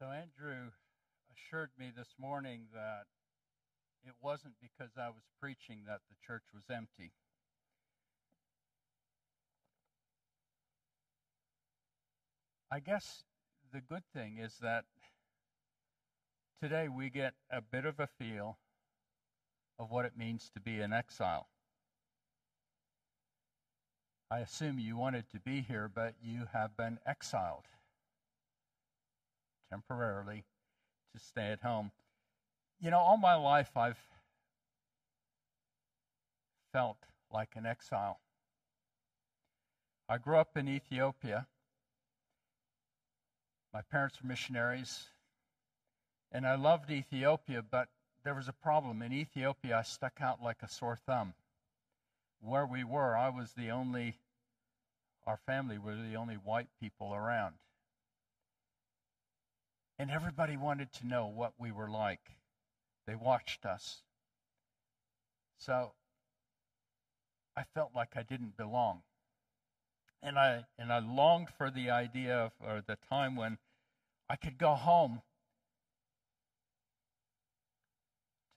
So, Andrew assured me this morning that it wasn't because I was preaching that the church was empty. I guess the good thing is that today we get a bit of a feel of what it means to be an exile. I assume you wanted to be here, but you have been exiled temporarily to stay at home. You know, all my life I've felt like an exile. I grew up in Ethiopia. My parents were missionaries, and I loved Ethiopia, but there was a problem. In Ethiopia, I stuck out like a sore thumb. Where we were, I was the only, our family were the only white people around. And everybody wanted to know what we were like. They watched us. So I felt like I didn't belong. And I and I longed for the idea of or the time when I could go home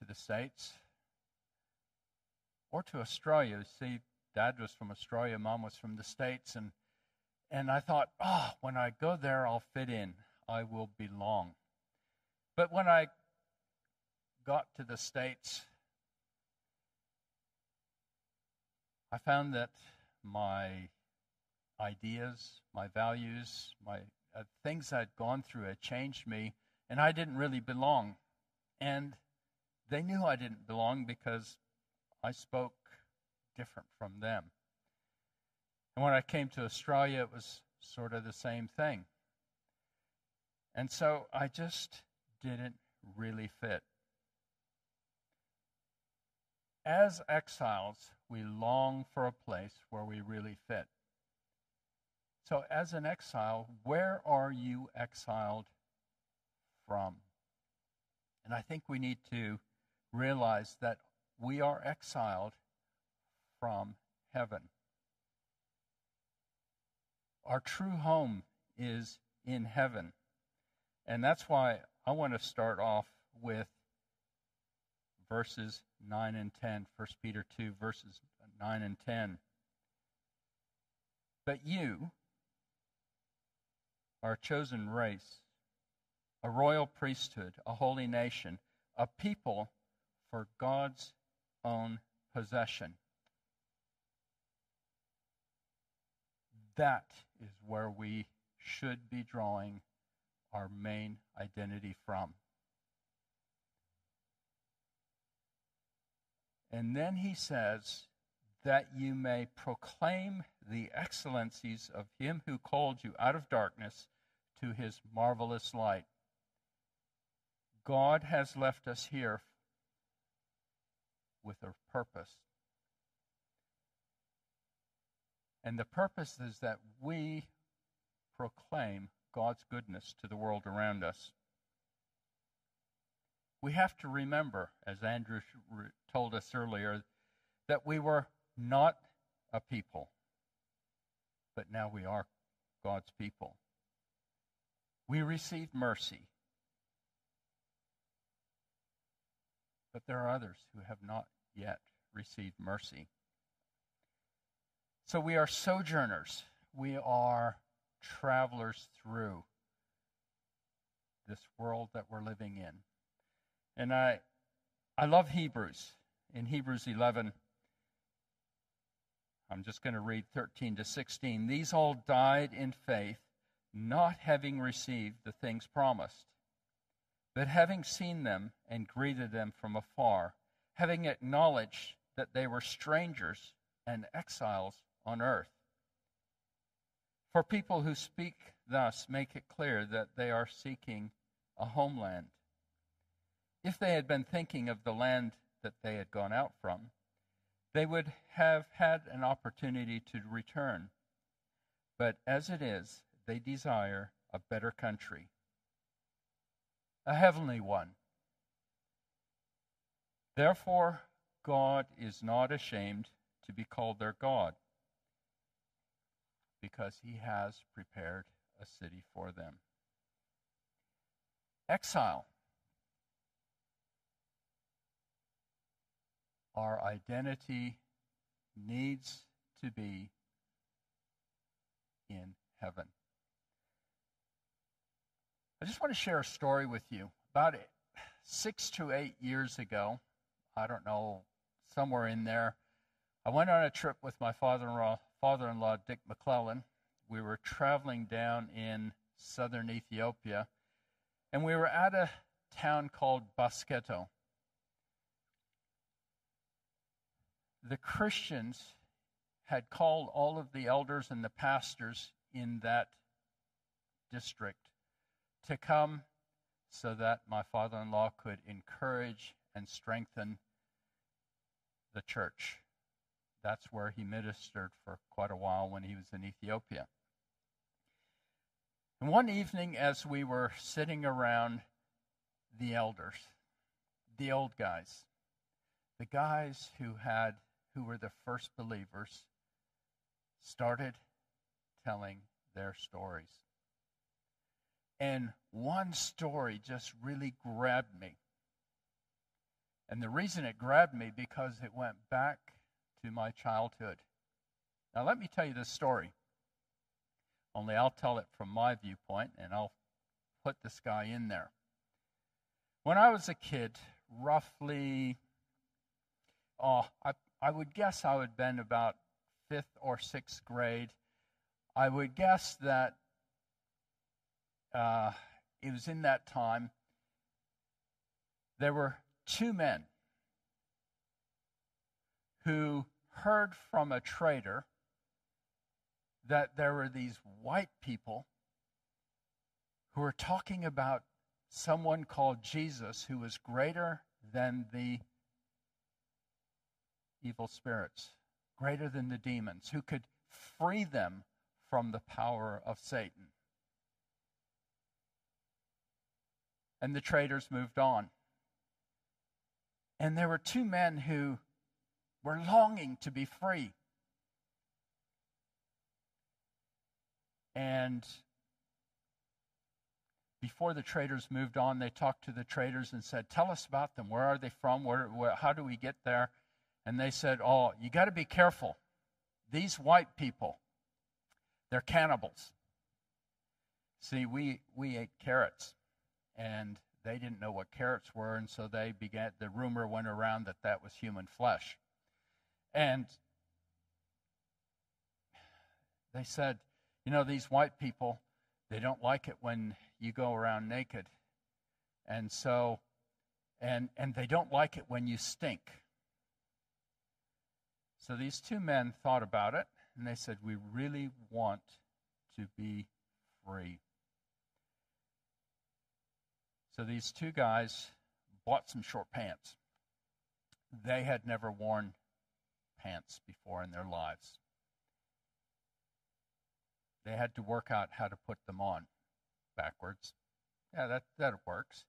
to the States or to Australia. See, dad was from Australia, mom was from the States, and and I thought, oh, when I go there I'll fit in. I will belong. But when I got to the States, I found that my ideas, my values, my uh, things I'd gone through had changed me, and I didn't really belong. And they knew I didn't belong because I spoke different from them. And when I came to Australia, it was sort of the same thing. And so I just didn't really fit. As exiles, we long for a place where we really fit. So, as an exile, where are you exiled from? And I think we need to realize that we are exiled from heaven. Our true home is in heaven. And that's why I want to start off with verses 9 and 10, 1 Peter 2, verses 9 and 10. But you are a chosen race, a royal priesthood, a holy nation, a people for God's own possession. That is where we should be drawing our main identity from. And then he says, that you may proclaim the excellencies of him who called you out of darkness to his marvelous light. God has left us here with a purpose. And the purpose is that we proclaim God's goodness to the world around us. We have to remember, as Andrew told us earlier, that we were not a people, but now we are God's people. We received mercy, but there are others who have not yet received mercy. So we are sojourners. We are travelers through this world that we're living in. And I I love Hebrews. In Hebrews 11 I'm just going to read 13 to 16. These all died in faith, not having received the things promised, but having seen them and greeted them from afar, having acknowledged that they were strangers and exiles on earth. For people who speak thus make it clear that they are seeking a homeland. If they had been thinking of the land that they had gone out from, they would have had an opportunity to return. But as it is, they desire a better country, a heavenly one. Therefore, God is not ashamed to be called their God because he has prepared a city for them. exile. Our identity needs to be in heaven. I just want to share a story with you. About six to eight years ago, I don't know, somewhere in there, I went on a trip with my father-in-law, father-in-law Dick McLellan. We were traveling down in southern Ethiopia, and we were at a town called Basketo. The Christians had called all of the elders and the pastors in that district to come so that my father in law could encourage and strengthen the church. That's where he ministered for quite a while when he was in Ethiopia. And one evening, as we were sitting around the elders, the old guys, the guys who had who were the first believers started telling their stories. And one story just really grabbed me. And the reason it grabbed me because it went back to my childhood. Now let me tell you this story. Only I'll tell it from my viewpoint and I'll put this guy in there. When I was a kid, roughly oh, I, I would guess I would have been about fifth or sixth grade. I would guess that uh, it was in that time there were two men who heard from a trader that there were these white people who were talking about someone called Jesus who was greater than the evil spirits, greater than the demons, who could free them from the power of Satan. And the traders moved on. And there were two men who were longing to be free. And before the traders moved on, they talked to the traders and said, Tell us about them. Where are they from? Where, where how do we get there? And they said, Oh, you got to be careful. These white people, they're cannibals. See, we, we ate carrots, and they didn't know what carrots were, and so they began, the rumor went around that that was human flesh. And they said, you know, these white people, they don't like it when you go around naked. And so, and, and they don't like it when you stink. So these two men thought about it, and they said, We really want to be free. So these two guys bought some short pants. They had never worn pants before in their lives. They had to work out how to put them on backwards. Yeah, that, that works.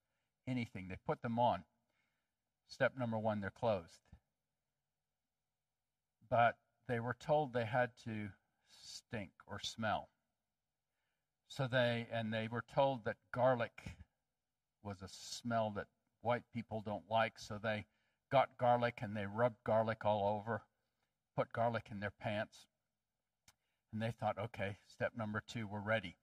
Anything. They put them on. Step number one, they're closed. but they were told they had to stink or smell. So they, and they were told that garlic was a smell that white people don't like, so they got garlic and they rubbed garlic all over, put garlic in their pants. And they thought, okay, step number two, we're ready.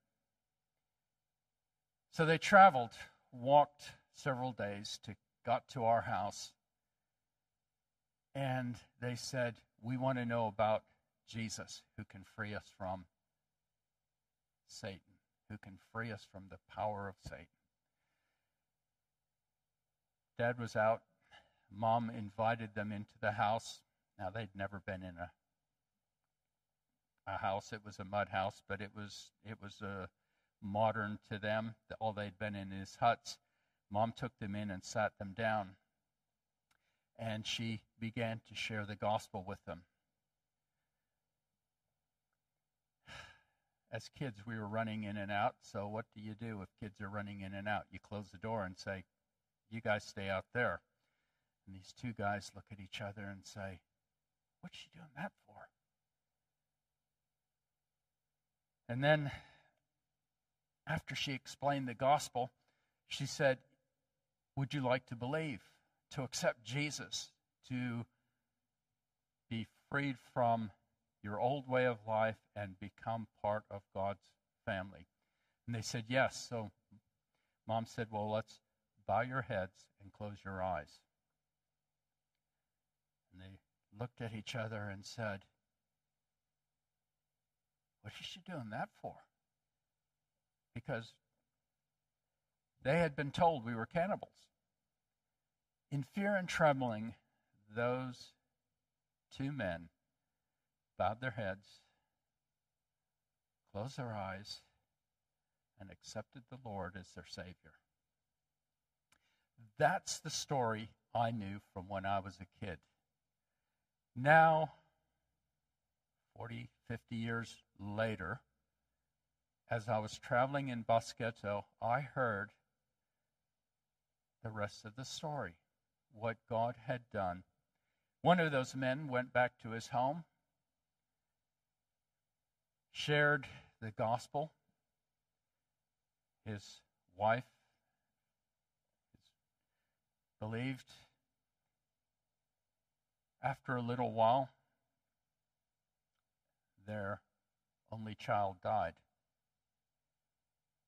So they traveled, walked several days to got to our house, and they said, we want to know about Jesus who can free us from Satan, who can free us from the power of Satan. Dad was out. Mom invited them into the house. Now, they'd never been in a a house. It was a mud house, but it was it was uh, modern to them. All they'd been in is huts. Mom took them in and sat them down and she began to share the gospel with them. As kids, we were running in and out. So, what do you do if kids are running in and out? You close the door and say, You guys stay out there. And these two guys look at each other and say, What's she doing that for? And then, after she explained the gospel, she said, Would you like to believe, to accept Jesus, to be freed from your old way of life and become part of God's family? And they said, Yes. So mom said, Well, let's bow your heads and close your eyes. And they looked at each other and said, What is she doing that for? Because they had been told we were cannibals. In fear and trembling, those two men bowed their heads, closed their eyes, and accepted the Lord as their Savior. That's the story I knew from when I was a kid. Now, 40, 50 years later, as I was traveling in Basketo, I heard the rest of the story, what God had done. One of those men went back to his home, shared the gospel. His wife believed. After a little while, their only child died.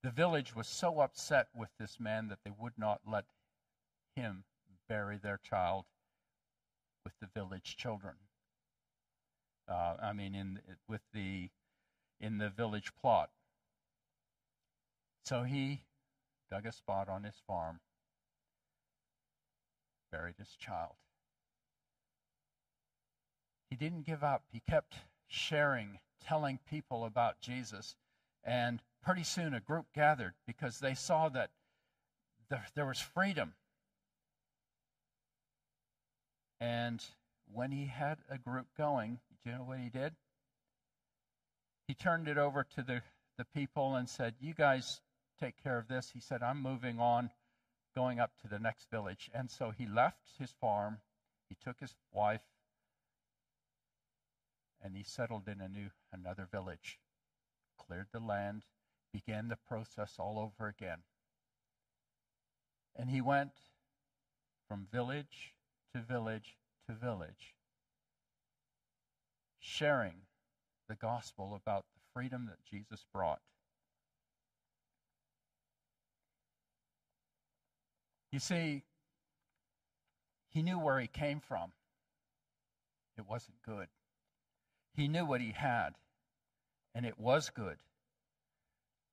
The village was so upset with this man that they would not let him bury their child with the village children. Uh, I mean, in with the in the village plot. So he dug a spot on his farm, buried his child. He didn't give up. He kept sharing, telling people about Jesus, and pretty soon a group gathered because they saw that there, was freedom and when he had a group going, do you know what he did? He turned it over to the, the people and said, You guys take care of this. He said, I'm moving on, going up to the next village. And so he left his farm, he took his wife, and he settled in a new another village, cleared the land, began the process all over again. And he went from village to village to village, sharing the gospel about the freedom that Jesus brought. You see, he knew where he came from. It wasn't good. He knew what he had, and it was good.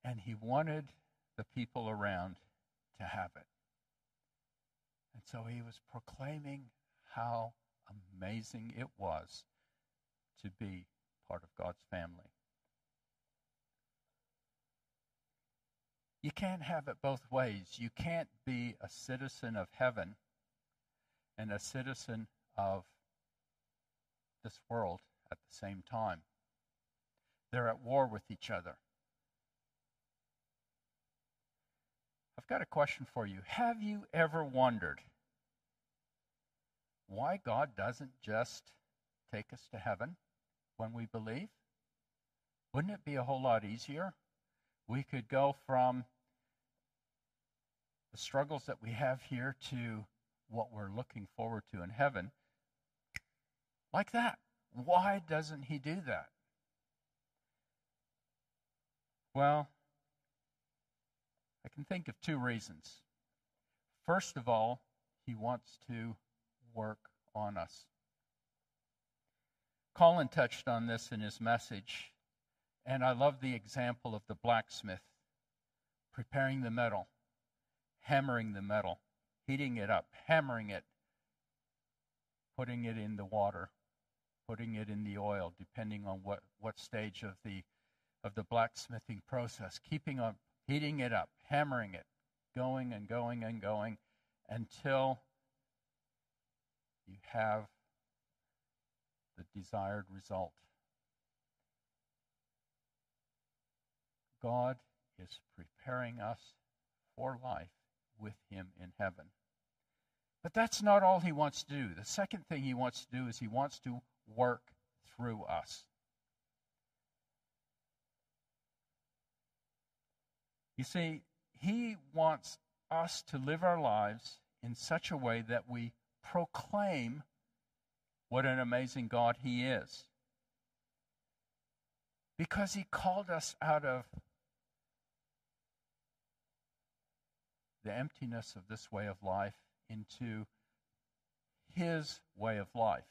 And he wanted the people around to have it. And so he was proclaiming how amazing it was to be part of God's family. You can't have it both ways. You can't be a citizen of heaven and a citizen of this world at the same time. They're at war with each other. I've got a question for you. Have you ever wondered why God doesn't just take us to heaven when we believe? Wouldn't it be a whole lot easier? We could go from the struggles that we have here to what we're looking forward to in heaven like that. Why doesn't he do that? Well, I can think of two reasons. First of all, he wants to work on us. Colin touched on this in his message, and I love the example of the blacksmith preparing the metal, hammering the metal, heating it up, hammering it, putting it in the water, putting it in the oil, depending on what, what stage of the of the blacksmithing process, keeping on heating it up, hammering it, going and going and going until you have the desired result. God is preparing us for life with Him in heaven. But that's not all He wants to do. The second thing He wants to do is He wants to work through us. You see, He wants us to live our lives in such a way that we proclaim what an amazing God He is. Because He called us out of the emptiness of this way of life into His way of life.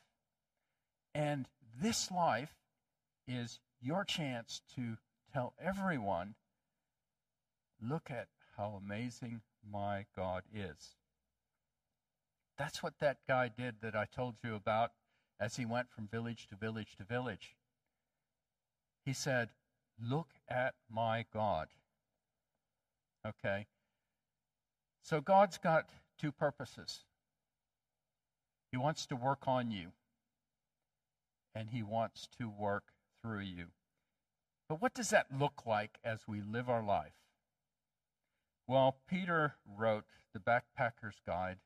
And this life is your chance to tell everyone look at how amazing my God is. That's what that guy did that I told you about as he went from village to village to village. He said, Look at my God. Okay? So God's got two purposes. He wants to work on you, and He wants to work through you. But what does that look like as we live our life? Well, Peter wrote the Backpacker's Guide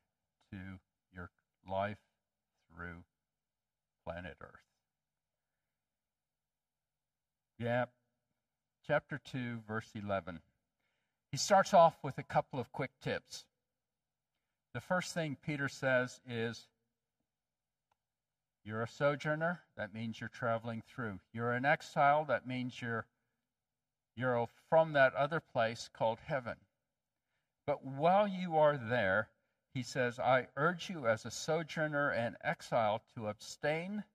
to Your Life Through Planet Earth. Yeah, chapter 2, verse 11. He starts off with a couple of quick tips. The first thing Peter says is you're a sojourner, that means you're traveling through. You're an exile, that means you're you're from that other place called heaven. But while you are there, he says, I urge you as a sojourner and exile to abstain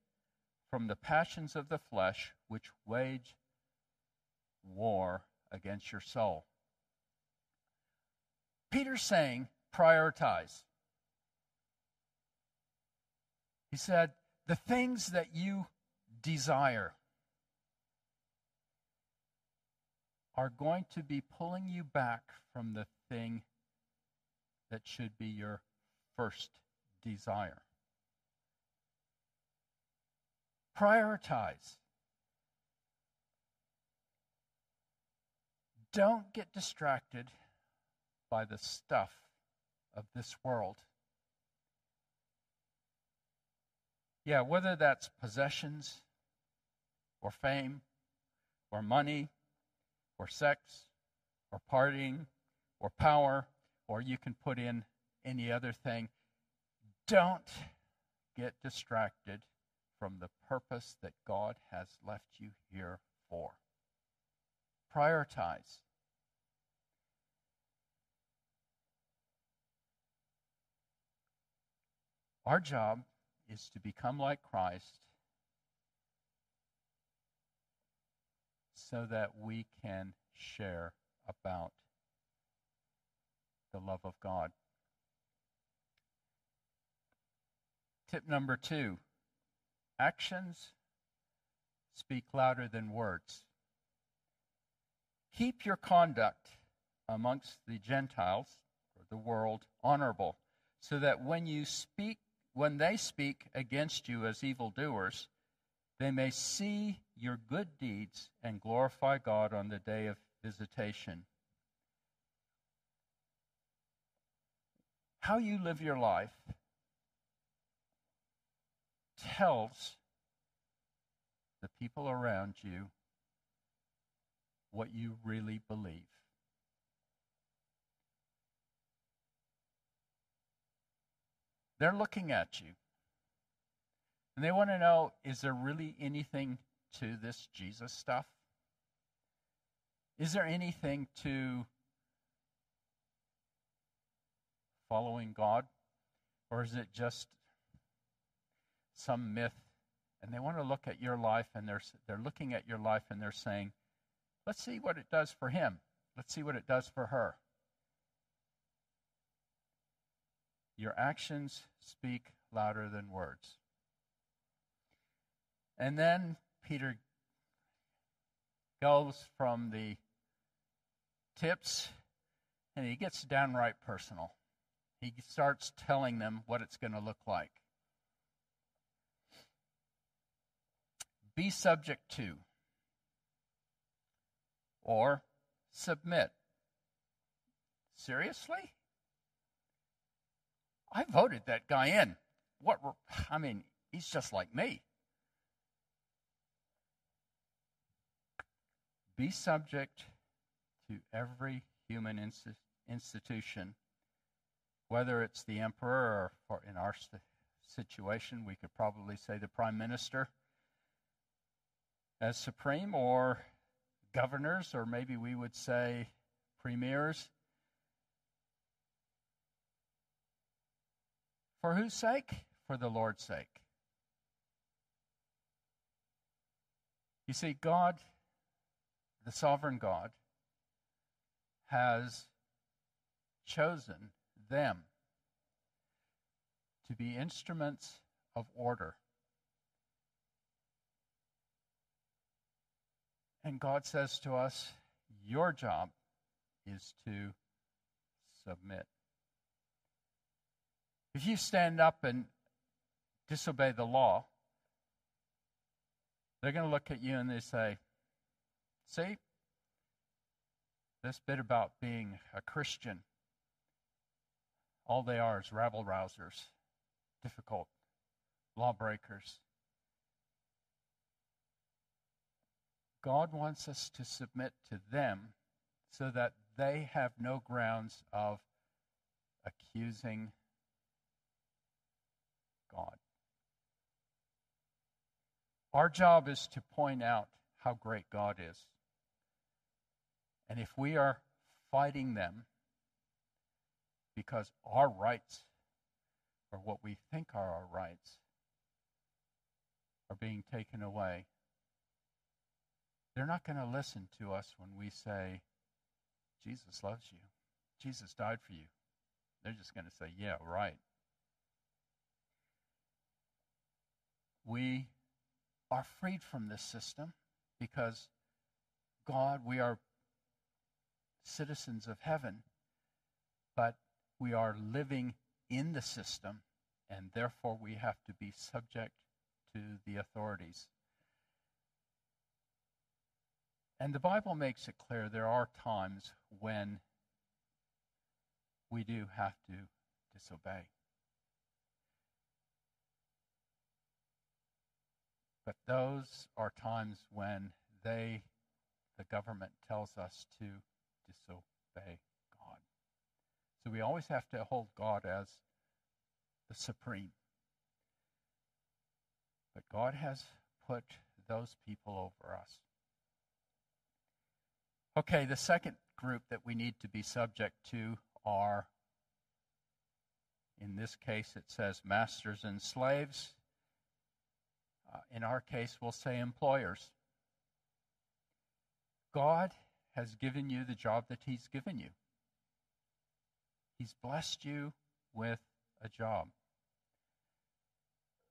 from the passions of the flesh which wage war against your soul. Peter's saying, prioritize. He said, the things that you desire are going to be pulling you back from the thing that should be your first desire. Prioritize. Don't get distracted by the stuff of this world. Yeah, whether that's possessions or fame or money or sex or partying or power, or you can put in any other thing. Don't get distracted from the purpose that God has left you here for. Prioritize. Our job is to become like Christ so that we can share about the love of God. Tip number two actions speak louder than words. Keep your conduct amongst the Gentiles or the world honorable, so that when you speak, when they speak against you as evildoers, they may see your good deeds and glorify God on the day of visitation. How you live your life tells the people around you what you really believe. They're looking at you. And they want to know is there really anything to this Jesus stuff? Is there anything to following God? Or is it just some myth? And they want to look at your life and they're, they're looking at your life and they're saying, let's see what it does for him. Let's see what it does for her. Your actions speak louder than words. And then Peter goes from the tips and he gets downright personal. He starts telling them what it's going to look like. Be subject to or submit. Seriously? I voted that guy in. What I mean, he's just like me. Be subject to every human institution whether it's the emperor or, in our situation, we could probably say the prime minister as supreme, or governors, or maybe we would say premiers. For whose sake? For the Lord's sake. You see, God, the sovereign God, has chosen them to be instruments of order. And God says to us, Your job is to submit. If you stand up and disobey the law, they're going to look at you and they say, See, this bit about being a Christian, all they are is rabble rousers, difficult lawbreakers. God wants us to submit to them so that they have no grounds of accusing God. Our job is to point out how great God is. And if we are fighting them because our rights, or what we think are our rights, are being taken away, they're not going to listen to us when we say, Jesus loves you. Jesus died for you. They're just going to say, yeah, right. We are freed from this system because God, we are citizens of heaven, but we are living in the system, and therefore we have to be subject to the authorities. And the Bible makes it clear there are times when we do have to disobey. But those are times when they, the government, tells us to disobey God. So we always have to hold God as the supreme. But God has put those people over us. Okay, the second group that we need to be subject to are, in this case, it says masters and slaves. Uh, in our case, we'll say employers. God has given you the job that He's given you. He's blessed you with a job.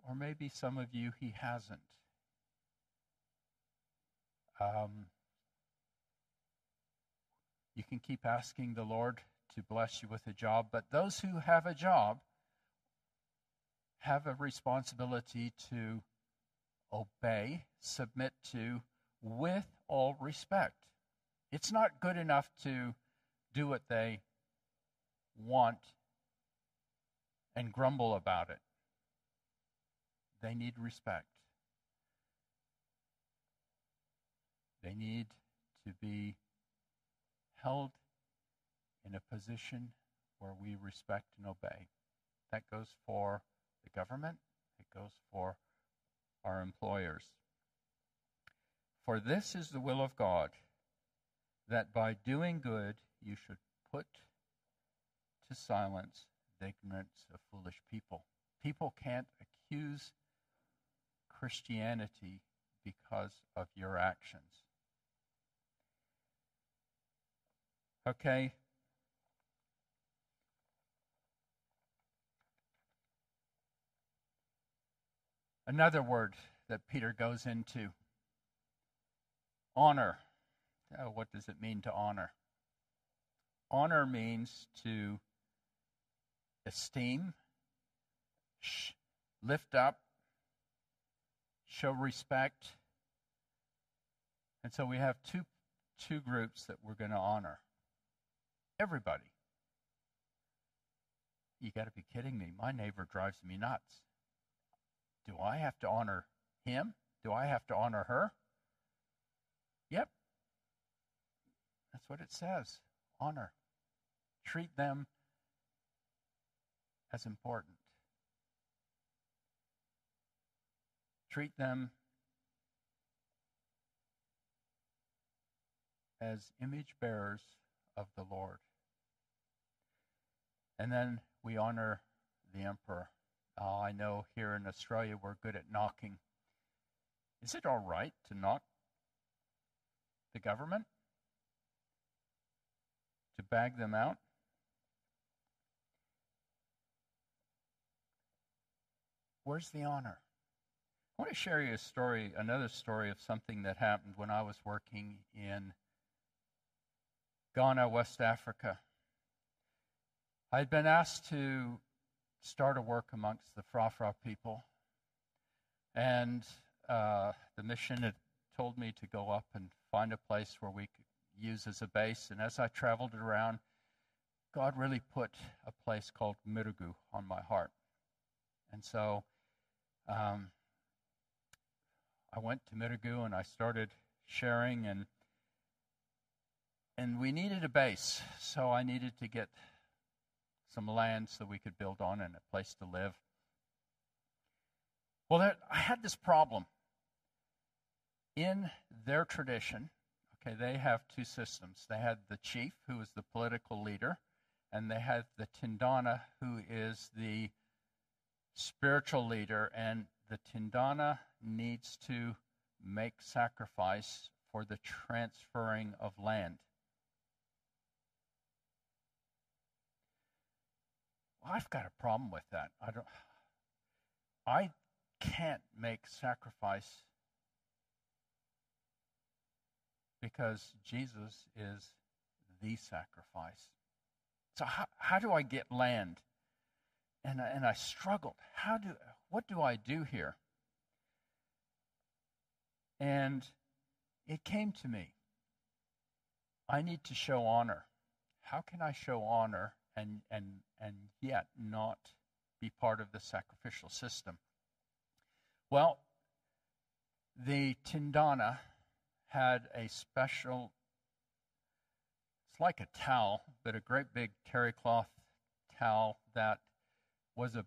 Or maybe some of you, He hasn't. Um, you can keep asking the Lord to bless you with a job, but those who have a job have a responsibility to obey, submit to, with all respect. It's not good enough to do what they want and grumble about it. They need respect. They need to be held in a position where we respect and obey. That goes for the government, it goes for our employers. For this is the will of God, that by doing good you should put to silence the ignorance of foolish people. People can't accuse Christianity because of your actions. Okay? Another word that Peter goes into honor. Oh, what does it mean to honor? Honor means to esteem, lift up, show respect. And so we have two, two groups that we're going to honor. Everybody. You got to be kidding me. My neighbor drives me nuts. Do I have to honor him? Do I have to honor her? Yep. That's what it says. Honor. Treat them as important. Treat them as image bearers of the Lord. And then we honor the emperor. Oh, I know here in Australia we're good at knocking. Is it all right to knock the government? To bag them out? Where's the honor? I want to share you a story, another story of something that happened when I was working in Ghana, West Africa. I had been asked to start a work amongst the Frafra people, and uh, the mission had told me to go up and find a place where we could use as a base. And as I traveled around, God really put a place called Mirugu on my heart. And so um, I went to Mirugu and I started sharing and and we needed a base, so I needed to get some land so we could build on and a place to live. Well, there, I had this problem. In their tradition, okay, they have two systems. They had the chief, who is the political leader, and they had the Tindana, who is the spiritual leader. And the Tindana needs to make sacrifice for the transferring of land. I've got a problem with that. I don't I can't make sacrifice because Jesus is the sacrifice. So how, how do I get land? And, and I struggled. How do what do I do here? And it came to me. I need to show honor. How can I show honor and, and, and yet not be part of the sacrificial system? Well, the Tindana had a special, it's like a towel, but a great big terry cloth towel that was a,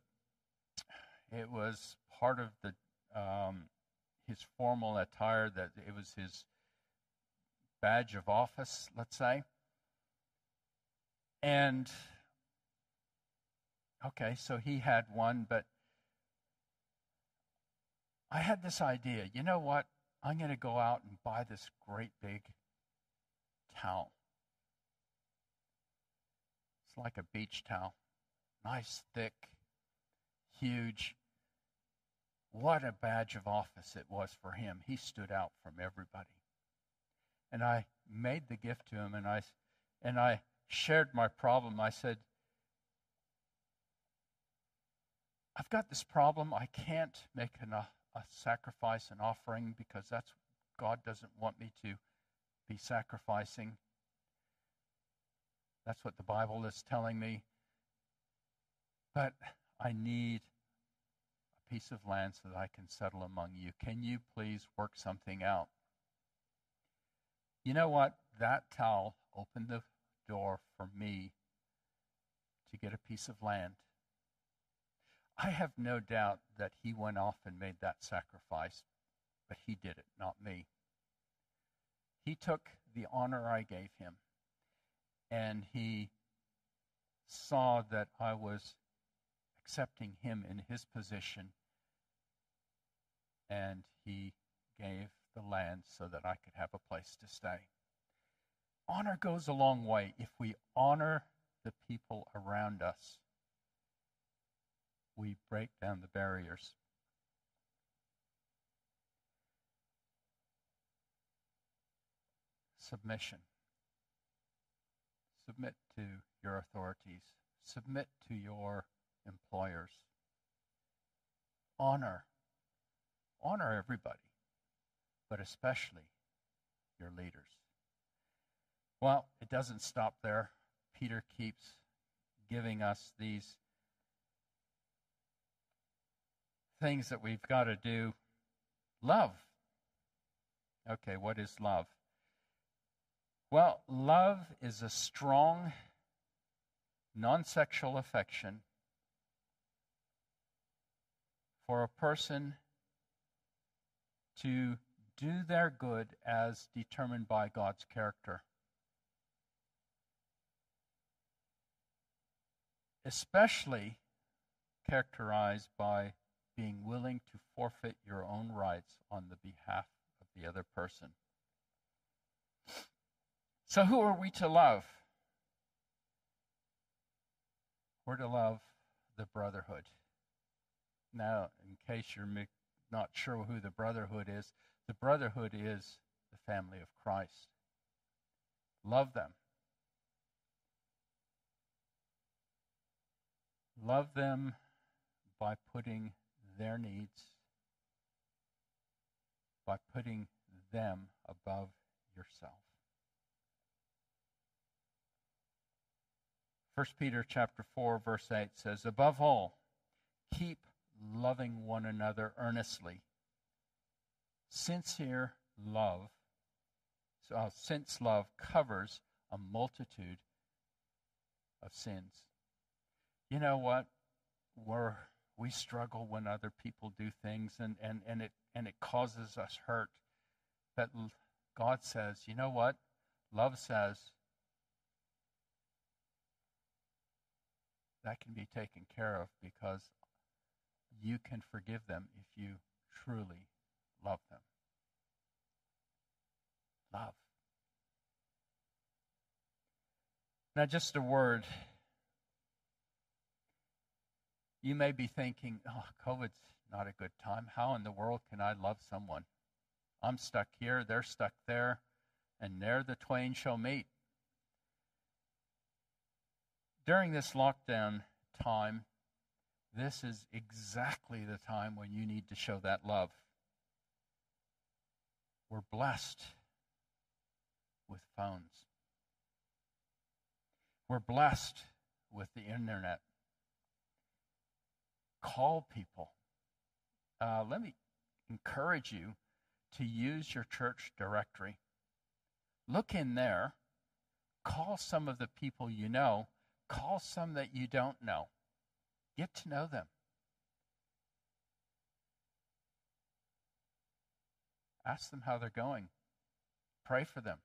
it was part of the, um, his formal attire, that it was his badge of office, let's say. And okay, so he had one, but I had this idea. You know what? I'm going to go out and buy this great big towel. It's like a beach towel. Nice, thick, huge. What a badge of office it was for him. He stood out from everybody. And I made the gift to him and I and I shared my problem. I said, I've got this problem. I can't make enough a sacrifice, an offering, because that's God doesn't want me to be sacrificing. That's what the Bible is telling me. But I need a piece of land so that I can settle among you. Can you please work something out? You know what? That towel opened the door for me to get a piece of land. I have no doubt that he went off and made that sacrifice, but he did it, not me. He took the honor I gave him, and he saw that I was accepting him in his position, and he gave the land so that I could have a place to stay. Honor goes a long way. If we honor the people around us, we break down the barriers. Submission. Submit to your authorities. Submit to your employers. Honor. Honor everybody, but especially your leaders. Well, it doesn't stop there. Peter keeps giving us these things that we've got to do. Love. Okay, what is love? Well, love is a strong, non sexual affection for a person to do their good as determined by God's character. Especially characterized by being willing to forfeit your own rights on the behalf of the other person. So, who are we to love? We're to love the brotherhood. Now, in case you're not sure who the brotherhood is, the brotherhood is the family of Christ. Love them. Love them by putting their needs, by putting them above yourself. 1 Peter chapter 4 verse 8 says, "Above all, keep loving one another earnestly. Sincere love, uh, since love covers a multitude of sins." You know what? We're we struggle when other people do things and, and, and it and it causes us hurt. But God says, you know what? Love says that can be taken care of because you can forgive them if you truly love them. Love. Now, just a word. You may be thinking, oh, COVID's not a good time. How in the world can I love someone? I'm stuck here, they're stuck there, and there the twain shall meet during this lockdown time, this is exactly the time when you need to show that love. We're blessed with phones. We're blessed with the internet. Call people. Uh, let me encourage you to use your church directory. Look in there, call some of the people you know Call some that you don't know. Get to know them. Ask them how they're going. Pray for them.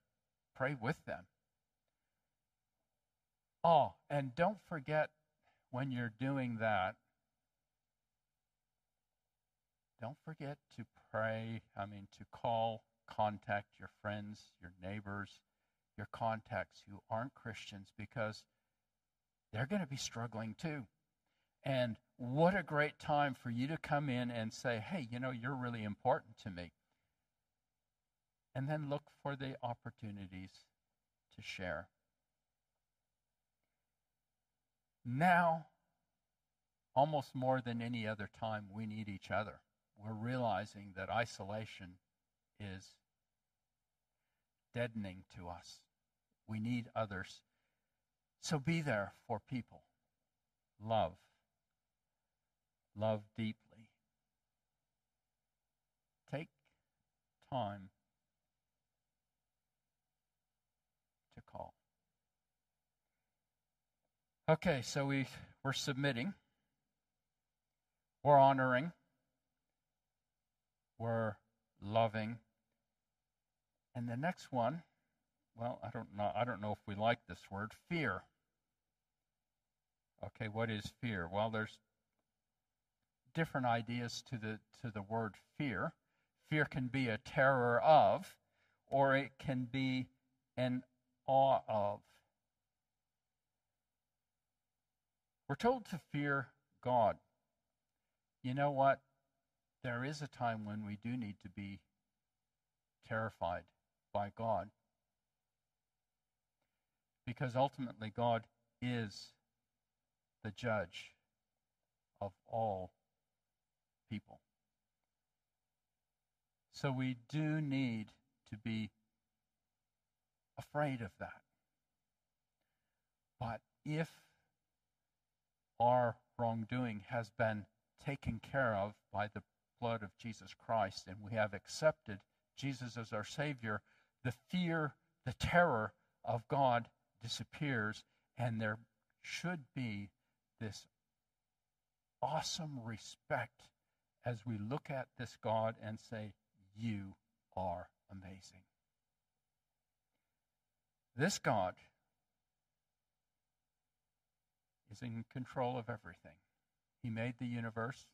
Pray with them. Oh, and don't forget when you're doing that, don't forget to pray, I mean, to call, contact your friends, your neighbors, your contacts who aren't Christians because they're going to be struggling too. And what a great time for you to come in and say, hey, you know, you're really important to me. And then look for the opportunities to share. Now, almost more than any other time, we need each other. We're realizing that isolation is deadening to us. We need others so be there for people. Love. Love deeply. Take time to call. Okay, so we, we're submitting, we're honoring, we're loving. And the next one well, I don't know. I don't know if we like this word, fear. Okay, what is fear? Well, there's different ideas to the to the word fear. Fear can be a terror of, or it can be an awe of. We're told to fear God. You know what? There is a time when we do need to be terrified by God because ultimately God is the judge of all people. So we do need to be afraid of that. But if our wrongdoing has been taken care of by the blood of Jesus Christ and we have accepted Jesus as our Savior, the fear, the terror of God disappears, and there should be this awesome respect as we look at this God and say, You are amazing. This God is in control of everything. He made the universe.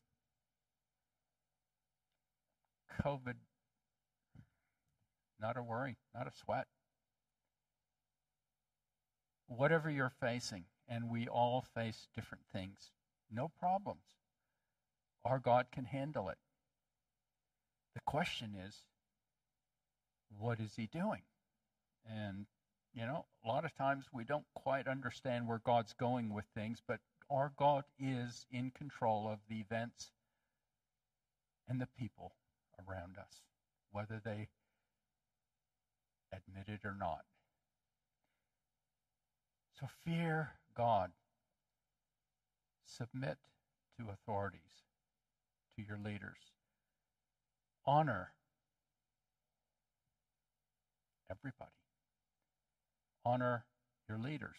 COVID, not a worry, not a sweat. Whatever you're facing, and we all face different things, no problems. Our God can handle it. The question is, what is He doing? And, you know, a lot of times we don't quite understand where God's going with things, but our God is in control of the events and the people around us, whether they admit it or not. So fear God. Submit to authorities, to your leaders. Honor everybody. Honor your leaders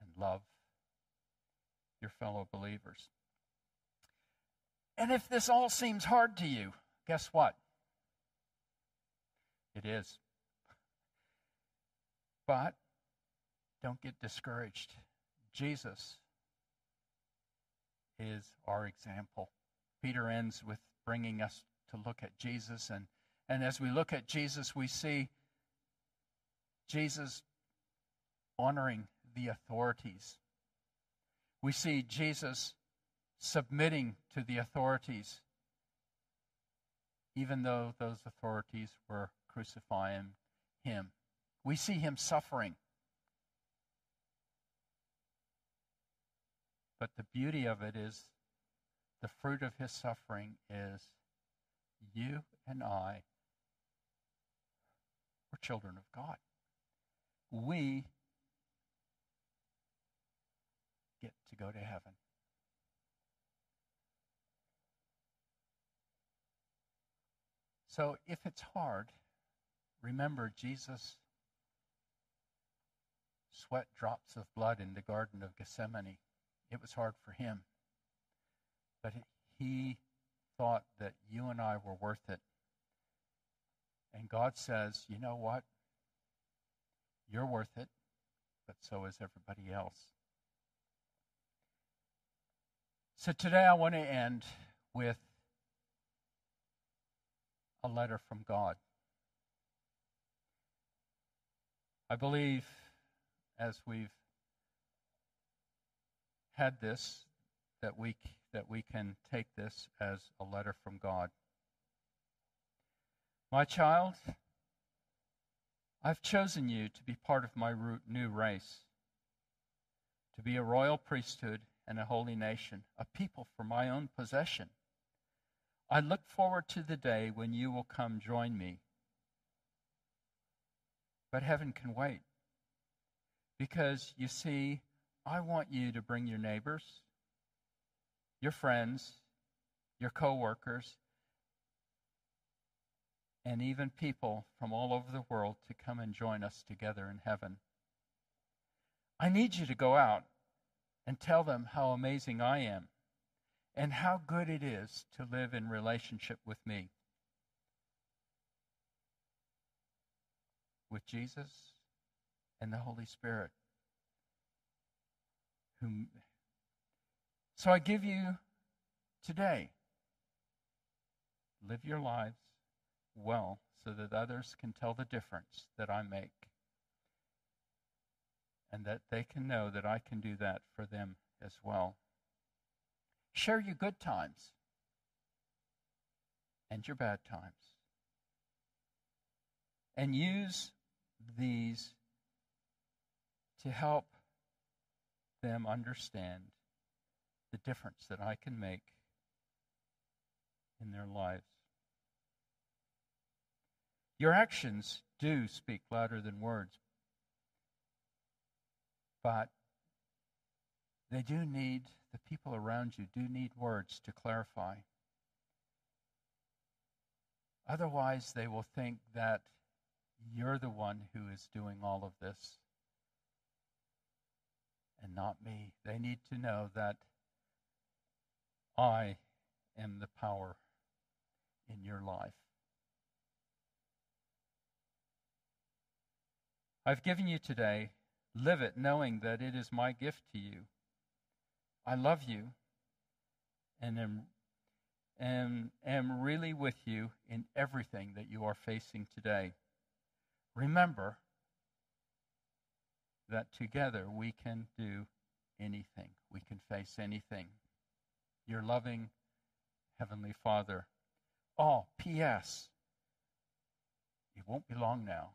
and love your fellow believers. And if this all seems hard to you, guess what? It is. But don't get discouraged. Jesus is our example. Peter ends with bringing us to look at Jesus. And, and as we look at Jesus, we see Jesus honoring the authorities. We see Jesus submitting to the authorities, even though those authorities were crucifying him. We see him suffering. But the beauty of it is the fruit of his suffering is you and I were children of God. We get to go to heaven. So if it's hard, remember Jesus sweat drops of blood in the Garden of Gethsemane. It was hard for him. But he thought that you and I were worth it. And God says, you know what? You're worth it, but so is everybody else. So today I want to end with a letter from God. I believe as we've had this that we that we can take this as a letter from God. My child, I've chosen you to be part of my new race, to be a royal priesthood and a holy nation, a people for my own possession. I look forward to the day when you will come join me. But heaven can wait. Because you see, I want you to bring your neighbors, your friends, your coworkers, and even people from all over the world to come and join us together in heaven. I need you to go out and tell them how amazing I am and how good it is to live in relationship with me. With Jesus and the Holy Spirit. Whom so I give you today live your lives well so that others can tell the difference that I make and that they can know that I can do that for them as well. Share your good times and your bad times. And use these to help them understand the difference that I can make in their lives. Your actions do speak louder than words, but they do need, the people around you do need words to clarify. Otherwise, they will think that you're the one who is doing all of this and not me. They need to know that I am the power in your life. I've given you today. Live it knowing that it is my gift to you. I love you and am, am, am really with you in everything that you are facing today. Remember that together we can do anything, we can face anything. Your loving Heavenly Father. Oh, P.S. It won't be long now